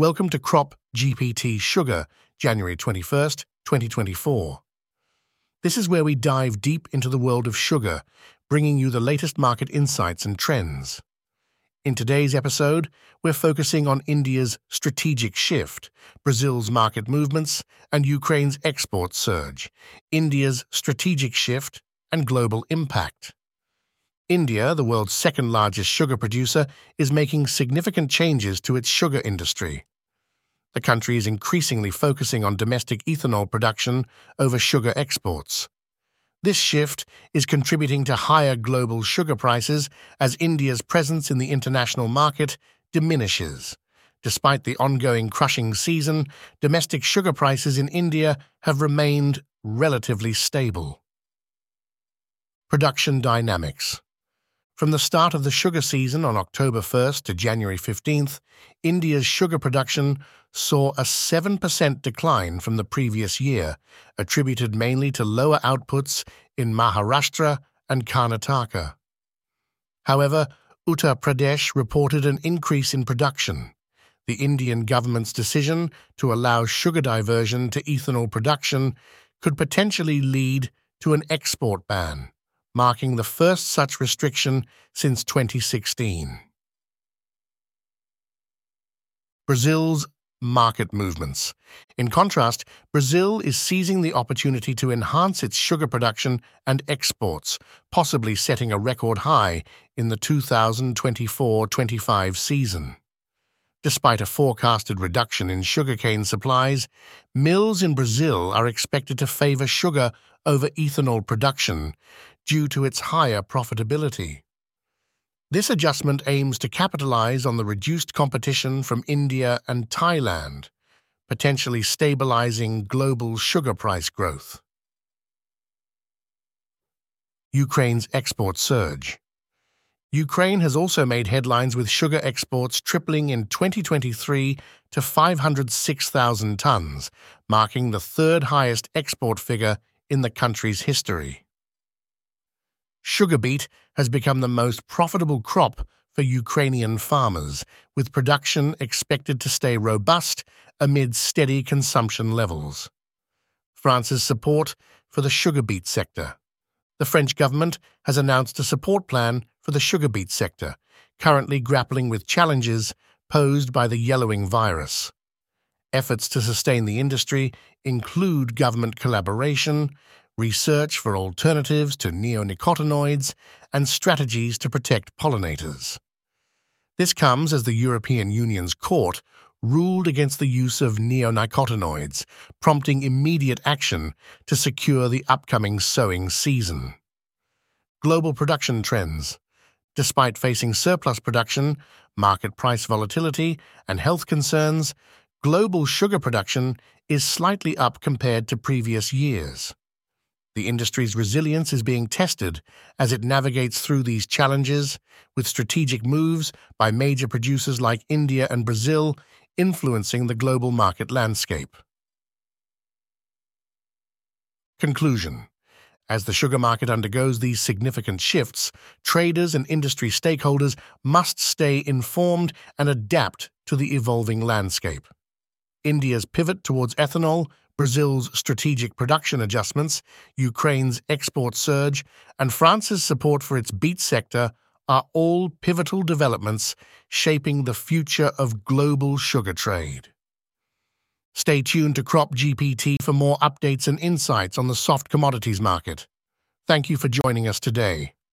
Welcome to Crop GPT Sugar, January 21st, 2024. This is where we dive deep into the world of sugar, bringing you the latest market insights and trends. In today's episode, we're focusing on India's strategic shift, Brazil's market movements, and Ukraine's export surge, India's strategic shift, and global impact. India, the world's second largest sugar producer, is making significant changes to its sugar industry. The country is increasingly focusing on domestic ethanol production over sugar exports. This shift is contributing to higher global sugar prices as India's presence in the international market diminishes. Despite the ongoing crushing season, domestic sugar prices in India have remained relatively stable. Production Dynamics from the start of the sugar season on October 1st to January 15th, India's sugar production saw a 7% decline from the previous year, attributed mainly to lower outputs in Maharashtra and Karnataka. However, Uttar Pradesh reported an increase in production. The Indian government's decision to allow sugar diversion to ethanol production could potentially lead to an export ban marking the first such restriction since 2016. Brazil's market movements. In contrast, Brazil is seizing the opportunity to enhance its sugar production and exports, possibly setting a record high in the 2024-25 season. Despite a forecasted reduction in sugarcane supplies, mills in Brazil are expected to favor sugar over ethanol production due to its higher profitability. This adjustment aims to capitalize on the reduced competition from India and Thailand, potentially stabilizing global sugar price growth. Ukraine's export surge. Ukraine has also made headlines with sugar exports tripling in 2023 to 506,000 tons, marking the third highest export figure in the country's history. Sugar beet has become the most profitable crop for Ukrainian farmers, with production expected to stay robust amid steady consumption levels. France's support for the sugar beet sector. The French government has announced a support plan for the sugar beet sector, currently grappling with challenges posed by the yellowing virus. Efforts to sustain the industry include government collaboration, research for alternatives to neonicotinoids, and strategies to protect pollinators. This comes as the European Union's court ruled against the use of neonicotinoids, prompting immediate action to secure the upcoming sowing season. Global production trends. Despite facing surplus production, market price volatility, and health concerns, global sugar production is slightly up compared to previous years. The industry's resilience is being tested as it navigates through these challenges, with strategic moves by major producers like India and Brazil influencing the global market landscape. Conclusion As the sugar market undergoes these significant shifts, traders and industry stakeholders must stay informed and adapt to the evolving landscape. India's pivot towards ethanol Brazil's strategic production adjustments, Ukraine's export surge, and France's support for its beet sector are all pivotal developments shaping the future of global sugar trade. Stay tuned to Crop GPT for more updates and insights on the soft commodities market. Thank you for joining us today.